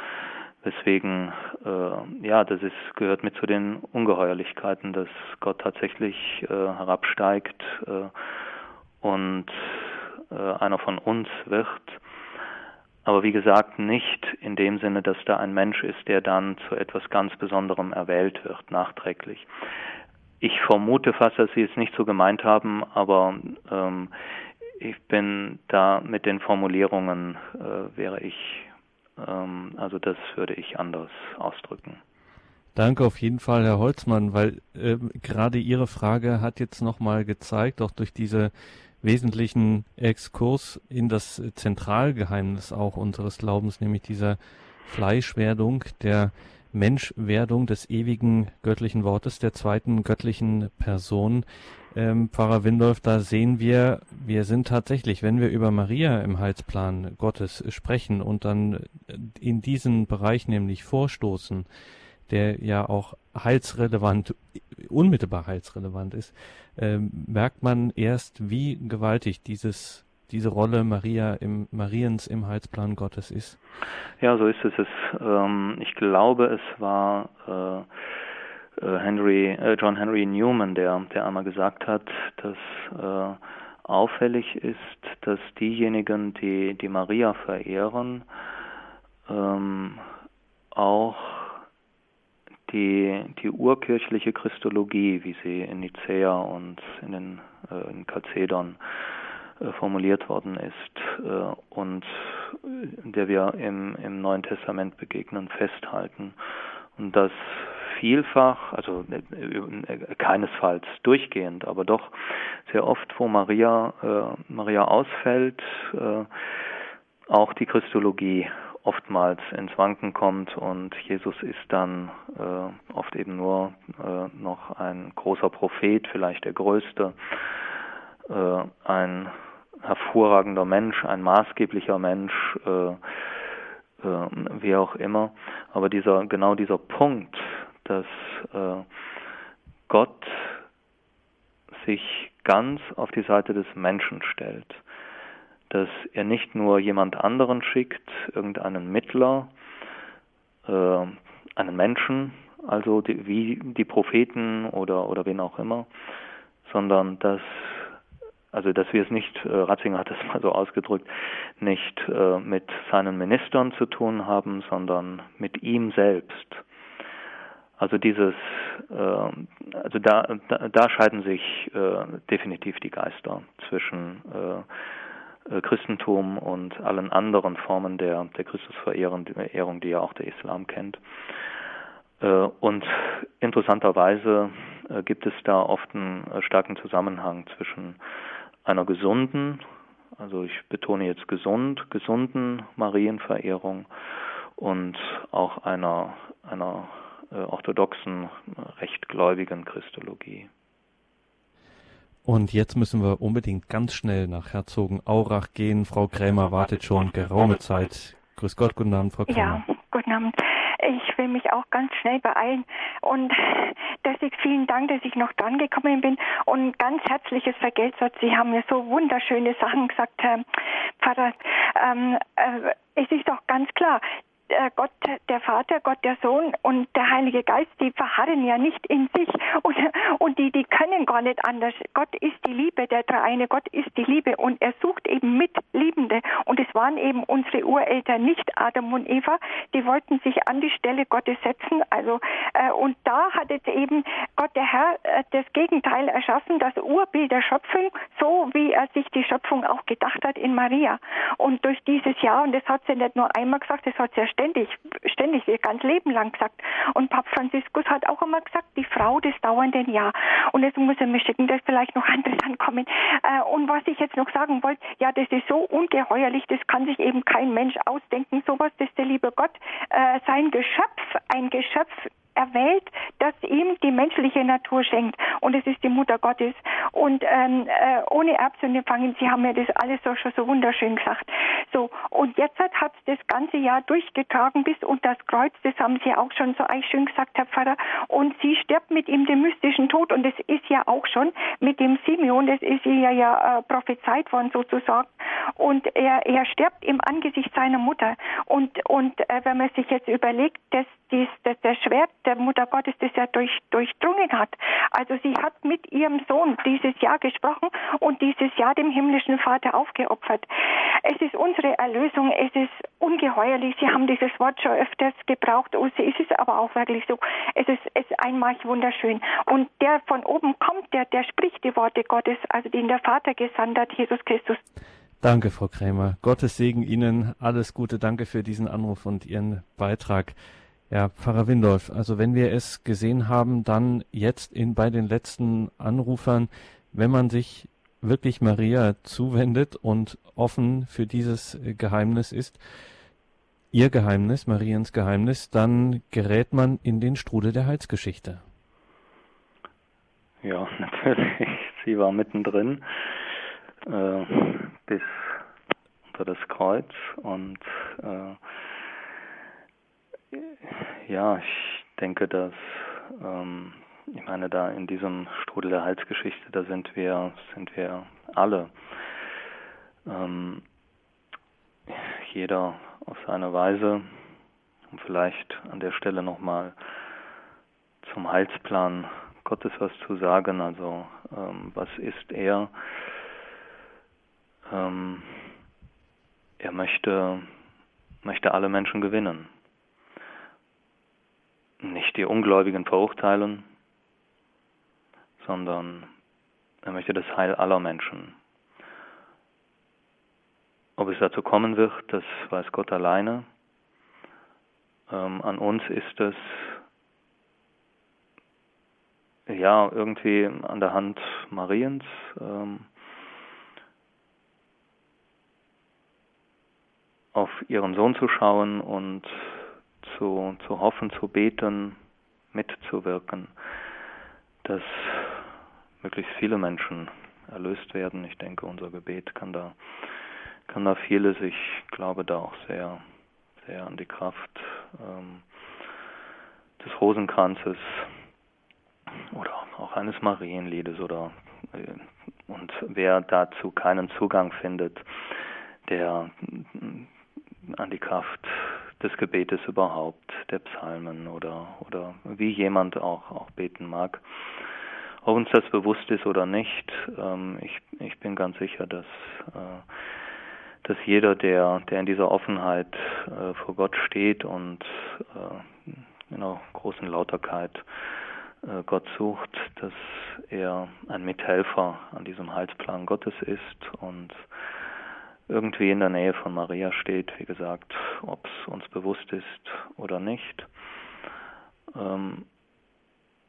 Deswegen, äh, ja, das ist, gehört mit zu den Ungeheuerlichkeiten, dass Gott tatsächlich äh, herabsteigt äh, und äh, einer von uns wird. Aber wie gesagt, nicht in dem Sinne, dass da ein Mensch ist, der dann zu etwas ganz Besonderem erwählt wird, nachträglich. Ich vermute fast, dass Sie es nicht so gemeint haben, aber ähm, ich bin da mit den Formulierungen, äh, wäre ich, ähm, also das würde ich anders ausdrücken. Danke auf jeden Fall, Herr Holzmann, weil äh, gerade Ihre Frage hat jetzt nochmal gezeigt, auch durch diese wesentlichen Exkurs in das Zentralgeheimnis auch unseres Glaubens, nämlich dieser Fleischwerdung, der Menschwerdung des ewigen göttlichen Wortes, der zweiten göttlichen Person. Ähm, Pfarrer Windolf, da sehen wir, wir sind tatsächlich, wenn wir über Maria im Heilsplan Gottes sprechen und dann in diesen Bereich nämlich vorstoßen, der ja auch heilsrelevant, unmittelbar heilsrelevant ist, äh, merkt man erst, wie gewaltig dieses diese Rolle Maria im Mariens im Heilsplan Gottes ist. Ja, so ist es. ähm, ich glaube, es war äh, äh Henry, äh, John Henry Newman, der, der einmal gesagt hat, dass auffällig ist, dass diejenigen, die die Maria verehren, ähm, auch die, die urkirchliche Christologie, wie sie in Nicäa und in den in Chalcedon äh, formuliert worden ist äh, und der wir im, im Neuen Testament begegnen, festhalten. Und das vielfach, also äh, keinesfalls durchgehend, aber doch sehr oft, wo Maria, äh, Maria ausfällt, äh, auch die Christologie oftmals ins Wanken kommt und Jesus ist dann äh, oft eben nur äh, noch ein großer Prophet, vielleicht der größte, äh, ein hervorragender Mensch, ein maßgeblicher Mensch, äh, äh, wie auch immer. Aber dieser genau dieser Punkt, dass äh, Gott sich ganz auf die Seite des Menschen stellt dass er nicht nur jemand anderen schickt, irgendeinen Mittler, äh, einen Menschen, also die, wie die Propheten oder, oder wen auch immer, sondern dass also dass wir es nicht, äh, Ratzinger hat es mal so ausgedrückt, nicht äh, mit seinen Ministern zu tun haben, sondern mit ihm selbst. Also dieses, äh, also da, da, da scheiden sich äh, definitiv die Geister zwischen äh, äh, Christentum und allen anderen Formen der, der Christusverehrung, die ja auch der Islam kennt. Und interessanterweise gibt es da oft einen starken Zusammenhang zwischen einer gesunden, also ich betone jetzt gesund, gesunden Marienverehrung und auch einer, einer orthodoxen, rechtgläubigen Christologie. Und jetzt müssen wir unbedingt ganz schnell nach Herzogenaurach gehen. Frau Krämer wartet schon geraume Zeit. Grüß Gott, guten Abend, Frau Krämer. Ja, guten Abend. Ich will mich auch ganz schnell beeilen und deswegen vielen Dank, dass ich noch dran gekommen bin und ganz herzliches Vergeltwort. Sie haben mir so wunderschöne Sachen gesagt, Herr Pfarrer. Ähm, äh, es ist doch ganz klar, Gott, der Vater, Gott, der Sohn und der Heilige Geist, die verharren ja nicht in sich und, und die, die können gar nicht anders. Gott ist die Liebe, der Dreieine. Gott ist die Liebe und er sucht eben Mitliebende. Und es waren eben unsere Ureltern, nicht Adam und Eva, die wollten sich an die Stelle Gottes setzen, also äh, und da hat jetzt eben Gott, der Herr, äh, das Gegenteil erschaffen, das Urbild der Schöpfung, so wie er sich die Schöpfung auch gedacht hat in Maria. Und durch dieses Jahr, und das hat sie nicht nur einmal gesagt, das hat sie ja ständig, ständig ihr ganz Leben lang gesagt. Und Papst Franziskus hat auch immer gesagt, die Frau des dauernden Ja. Und jetzt muss er mir schicken, dass vielleicht noch andere *laughs* ankommen. Äh, und was ich jetzt noch sagen wollte, ja, das ist so ungeheuerlich, das kann sich eben kein Mensch ausdenken, sowas, dass der liebe Gott äh, sein Geschöpf, ein Geschöpf erwählt, das ihm die menschliche Natur schenkt. Und es ist die Mutter Gottes. Und ähm, äh, ohne Erbsünde fangen, Sie haben ja das alles so schon so wunderschön gesagt. So, und jetzt hat es das ganze Jahr durchgetragen bis unter das Kreuz, das haben Sie auch schon so eigentlich schön gesagt, Herr Pfarrer. Und sie stirbt mit ihm den mystischen Tod. Und das ist ja auch schon mit dem Simeon, das ist ihr ja äh, prophezeit worden sozusagen. Und er, er stirbt im Angesicht seiner Mutter. Und, und äh, wenn man sich jetzt überlegt, dass dies, das, das Schwert der Mutter Gottes das ja durch, durchdrungen hat. Also sie hat mit ihrem Sohn dieses Jahr gesprochen und dieses Jahr dem himmlischen Vater aufgeopfert. Es ist unsere Erlösung, es ist ungeheuerlich. Sie haben dieses Wort schon öfters gebraucht, und es ist aber auch wirklich so. Es ist, ist einmalig wunderschön. Und der von oben kommt, der, der spricht die Worte Gottes, also den der Vater gesandt hat, Jesus Christus. Danke, Frau Krämer. Gottes Segen Ihnen. Alles Gute. Danke für diesen Anruf und Ihren Beitrag. Ja, Pfarrer Windolf, also wenn wir es gesehen haben, dann jetzt in, bei den letzten Anrufern, wenn man sich wirklich Maria zuwendet und offen für dieses Geheimnis ist, ihr Geheimnis, Mariens Geheimnis, dann gerät man in den Strudel der Heilsgeschichte. Ja, *laughs* natürlich. Sie war mittendrin äh, bis unter das Kreuz und äh, ja, ich denke, dass ähm, ich meine, da in diesem Strudel der Heilsgeschichte, da sind wir, sind wir alle. Ähm, jeder auf seine Weise. Um vielleicht an der Stelle nochmal zum Heilsplan Gottes was zu sagen. Also ähm, was ist er? Ähm, er möchte, möchte alle Menschen gewinnen. Nicht die Ungläubigen verurteilen, sondern er möchte das Heil aller Menschen. Ob es dazu kommen wird, das weiß Gott alleine. Ähm, an uns ist es ja irgendwie an der Hand Mariens. Ähm, auf ihren Sohn zu schauen und zu, zu hoffen, zu beten, mitzuwirken, dass möglichst viele Menschen erlöst werden. Ich denke, unser Gebet kann da, kann da vieles. Ich glaube da auch sehr, sehr an die Kraft ähm, des Rosenkranzes oder auch eines Marienliedes oder äh, und wer dazu keinen Zugang findet, der an die Kraft des Gebetes überhaupt, der Psalmen oder, oder wie jemand auch, auch beten mag. Ob uns das bewusst ist oder nicht, ähm, ich, ich bin ganz sicher, dass, äh, dass jeder, der, der in dieser Offenheit äh, vor Gott steht und äh, in einer großen Lauterkeit äh, Gott sucht, dass er ein Mithelfer an diesem Heilsplan Gottes ist und irgendwie in der Nähe von Maria steht, wie gesagt, ob es uns bewusst ist oder nicht. Ähm,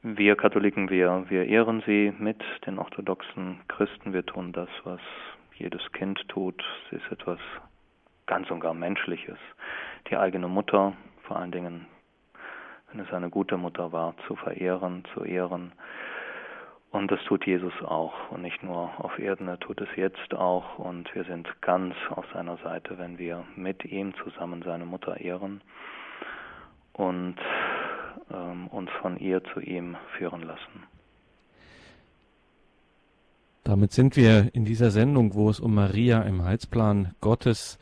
wir Katholiken, wir, wir ehren sie mit den orthodoxen Christen. Wir tun das, was jedes Kind tut. Es ist etwas ganz und gar Menschliches. Die eigene Mutter, vor allen Dingen, wenn es eine gute Mutter war, zu verehren, zu ehren. Und das tut Jesus auch. Und nicht nur auf Erden, er tut es jetzt auch. Und wir sind ganz auf seiner Seite, wenn wir mit ihm zusammen seine Mutter ehren und ähm, uns von ihr zu ihm führen lassen. Damit sind wir in dieser Sendung, wo es um Maria im Heilsplan Gottes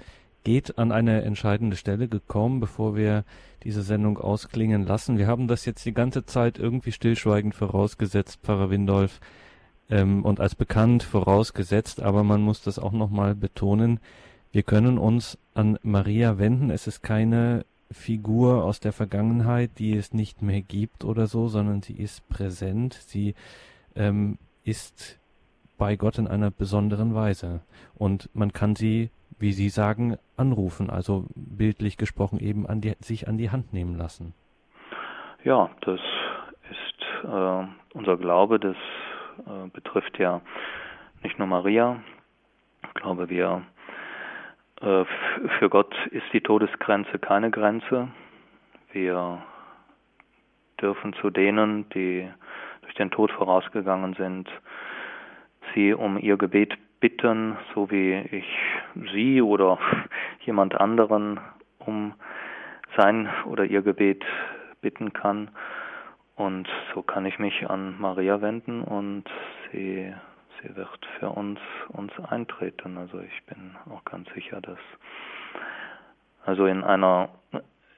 geht, an eine entscheidende Stelle gekommen, bevor wir diese Sendung ausklingen lassen. Wir haben das jetzt die ganze Zeit irgendwie stillschweigend vorausgesetzt, Pfarrer Windolf, ähm, und als bekannt vorausgesetzt, aber man muss das auch nochmal betonen. Wir können uns an Maria wenden. Es ist keine Figur aus der Vergangenheit, die es nicht mehr gibt oder so, sondern sie ist präsent. Sie ähm, ist bei Gott in einer besonderen Weise. Und man kann sie wie Sie sagen, anrufen, also bildlich gesprochen eben an die, sich an die Hand nehmen lassen. Ja, das ist äh, unser Glaube, das äh, betrifft ja nicht nur Maria. Ich glaube, wir äh, für Gott ist die Todesgrenze keine Grenze. Wir dürfen zu denen, die durch den Tod vorausgegangen sind, sie um ihr Gebet bitten, so wie ich sie oder jemand anderen um sein oder ihr Gebet bitten kann. Und so kann ich mich an Maria wenden und sie, sie wird für uns, uns eintreten. Also ich bin auch ganz sicher, dass also in einer,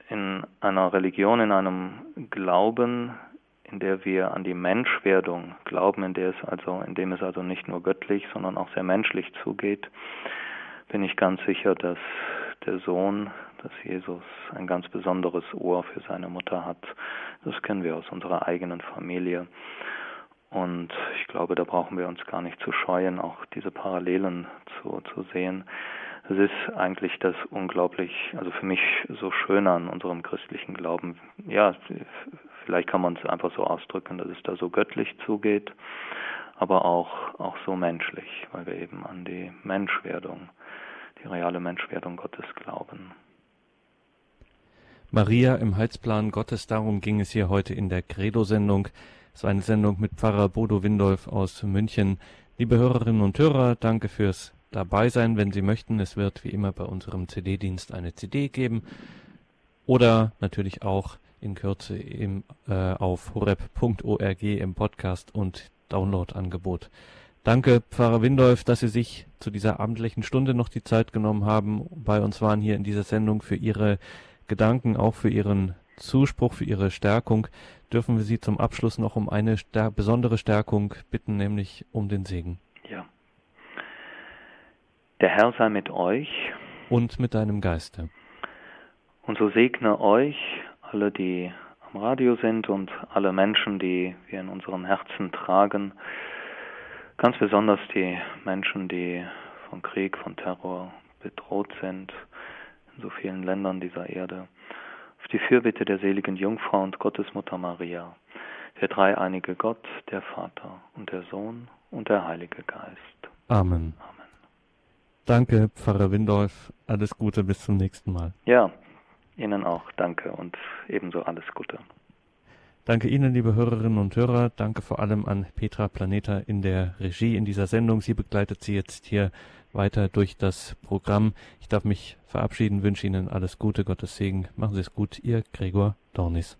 in einer Religion, in einem Glauben, in der wir an die Menschwerdung glauben, in der es also, in dem es also nicht nur göttlich, sondern auch sehr menschlich zugeht, bin ich ganz sicher, dass der Sohn dass Jesus ein ganz besonderes Ohr für seine Mutter hat. Das kennen wir aus unserer eigenen Familie. Und ich glaube, da brauchen wir uns gar nicht zu scheuen, auch diese Parallelen zu, zu sehen. Es ist eigentlich das unglaublich, also für mich so schön an unserem christlichen Glauben. Ja, vielleicht kann man es einfach so ausdrücken, dass es da so göttlich zugeht, aber auch, auch so menschlich, weil wir eben an die Menschwerdung, die reale Menschwerdung Gottes glauben. Maria im Heilsplan Gottes, darum ging es hier heute in der Credo-Sendung. Es war eine Sendung mit Pfarrer Bodo Windolf aus München. Liebe Hörerinnen und Hörer, danke fürs Dabeisein. Wenn Sie möchten, es wird wie immer bei unserem CD-Dienst eine CD geben oder natürlich auch in Kürze im, äh, auf horeb.org im Podcast und Download-Angebot. Danke, Pfarrer Windolf, dass Sie sich zu dieser abendlichen Stunde noch die Zeit genommen haben, bei uns waren hier in dieser Sendung für Ihre Gedanken, auch für Ihren Zuspruch, für Ihre Stärkung, dürfen wir Sie zum Abschluss noch um eine stär besondere Stärkung bitten, nämlich um den Segen. Ja. Der Herr sei mit euch. Und mit deinem Geiste. Und so segne euch alle, die am Radio sind und alle Menschen, die wir in unseren Herzen tragen. Ganz besonders die Menschen, die von Krieg, von Terror bedroht sind in so vielen Ländern dieser Erde, auf die Fürbitte der seligen Jungfrau und Gottesmutter Maria, der dreieinige Gott, der Vater und der Sohn und der Heilige Geist. Amen. Amen. Danke, Pfarrer Windolf. Alles Gute, bis zum nächsten Mal. Ja, Ihnen auch. Danke und ebenso alles Gute. Danke Ihnen, liebe Hörerinnen und Hörer. Danke vor allem an Petra Planeta in der Regie in dieser Sendung. Sie begleitet Sie jetzt hier weiter durch das Programm. Ich darf mich verabschieden, wünsche Ihnen alles Gute, Gottes Segen. Machen Sie es gut, Ihr Gregor Dornis.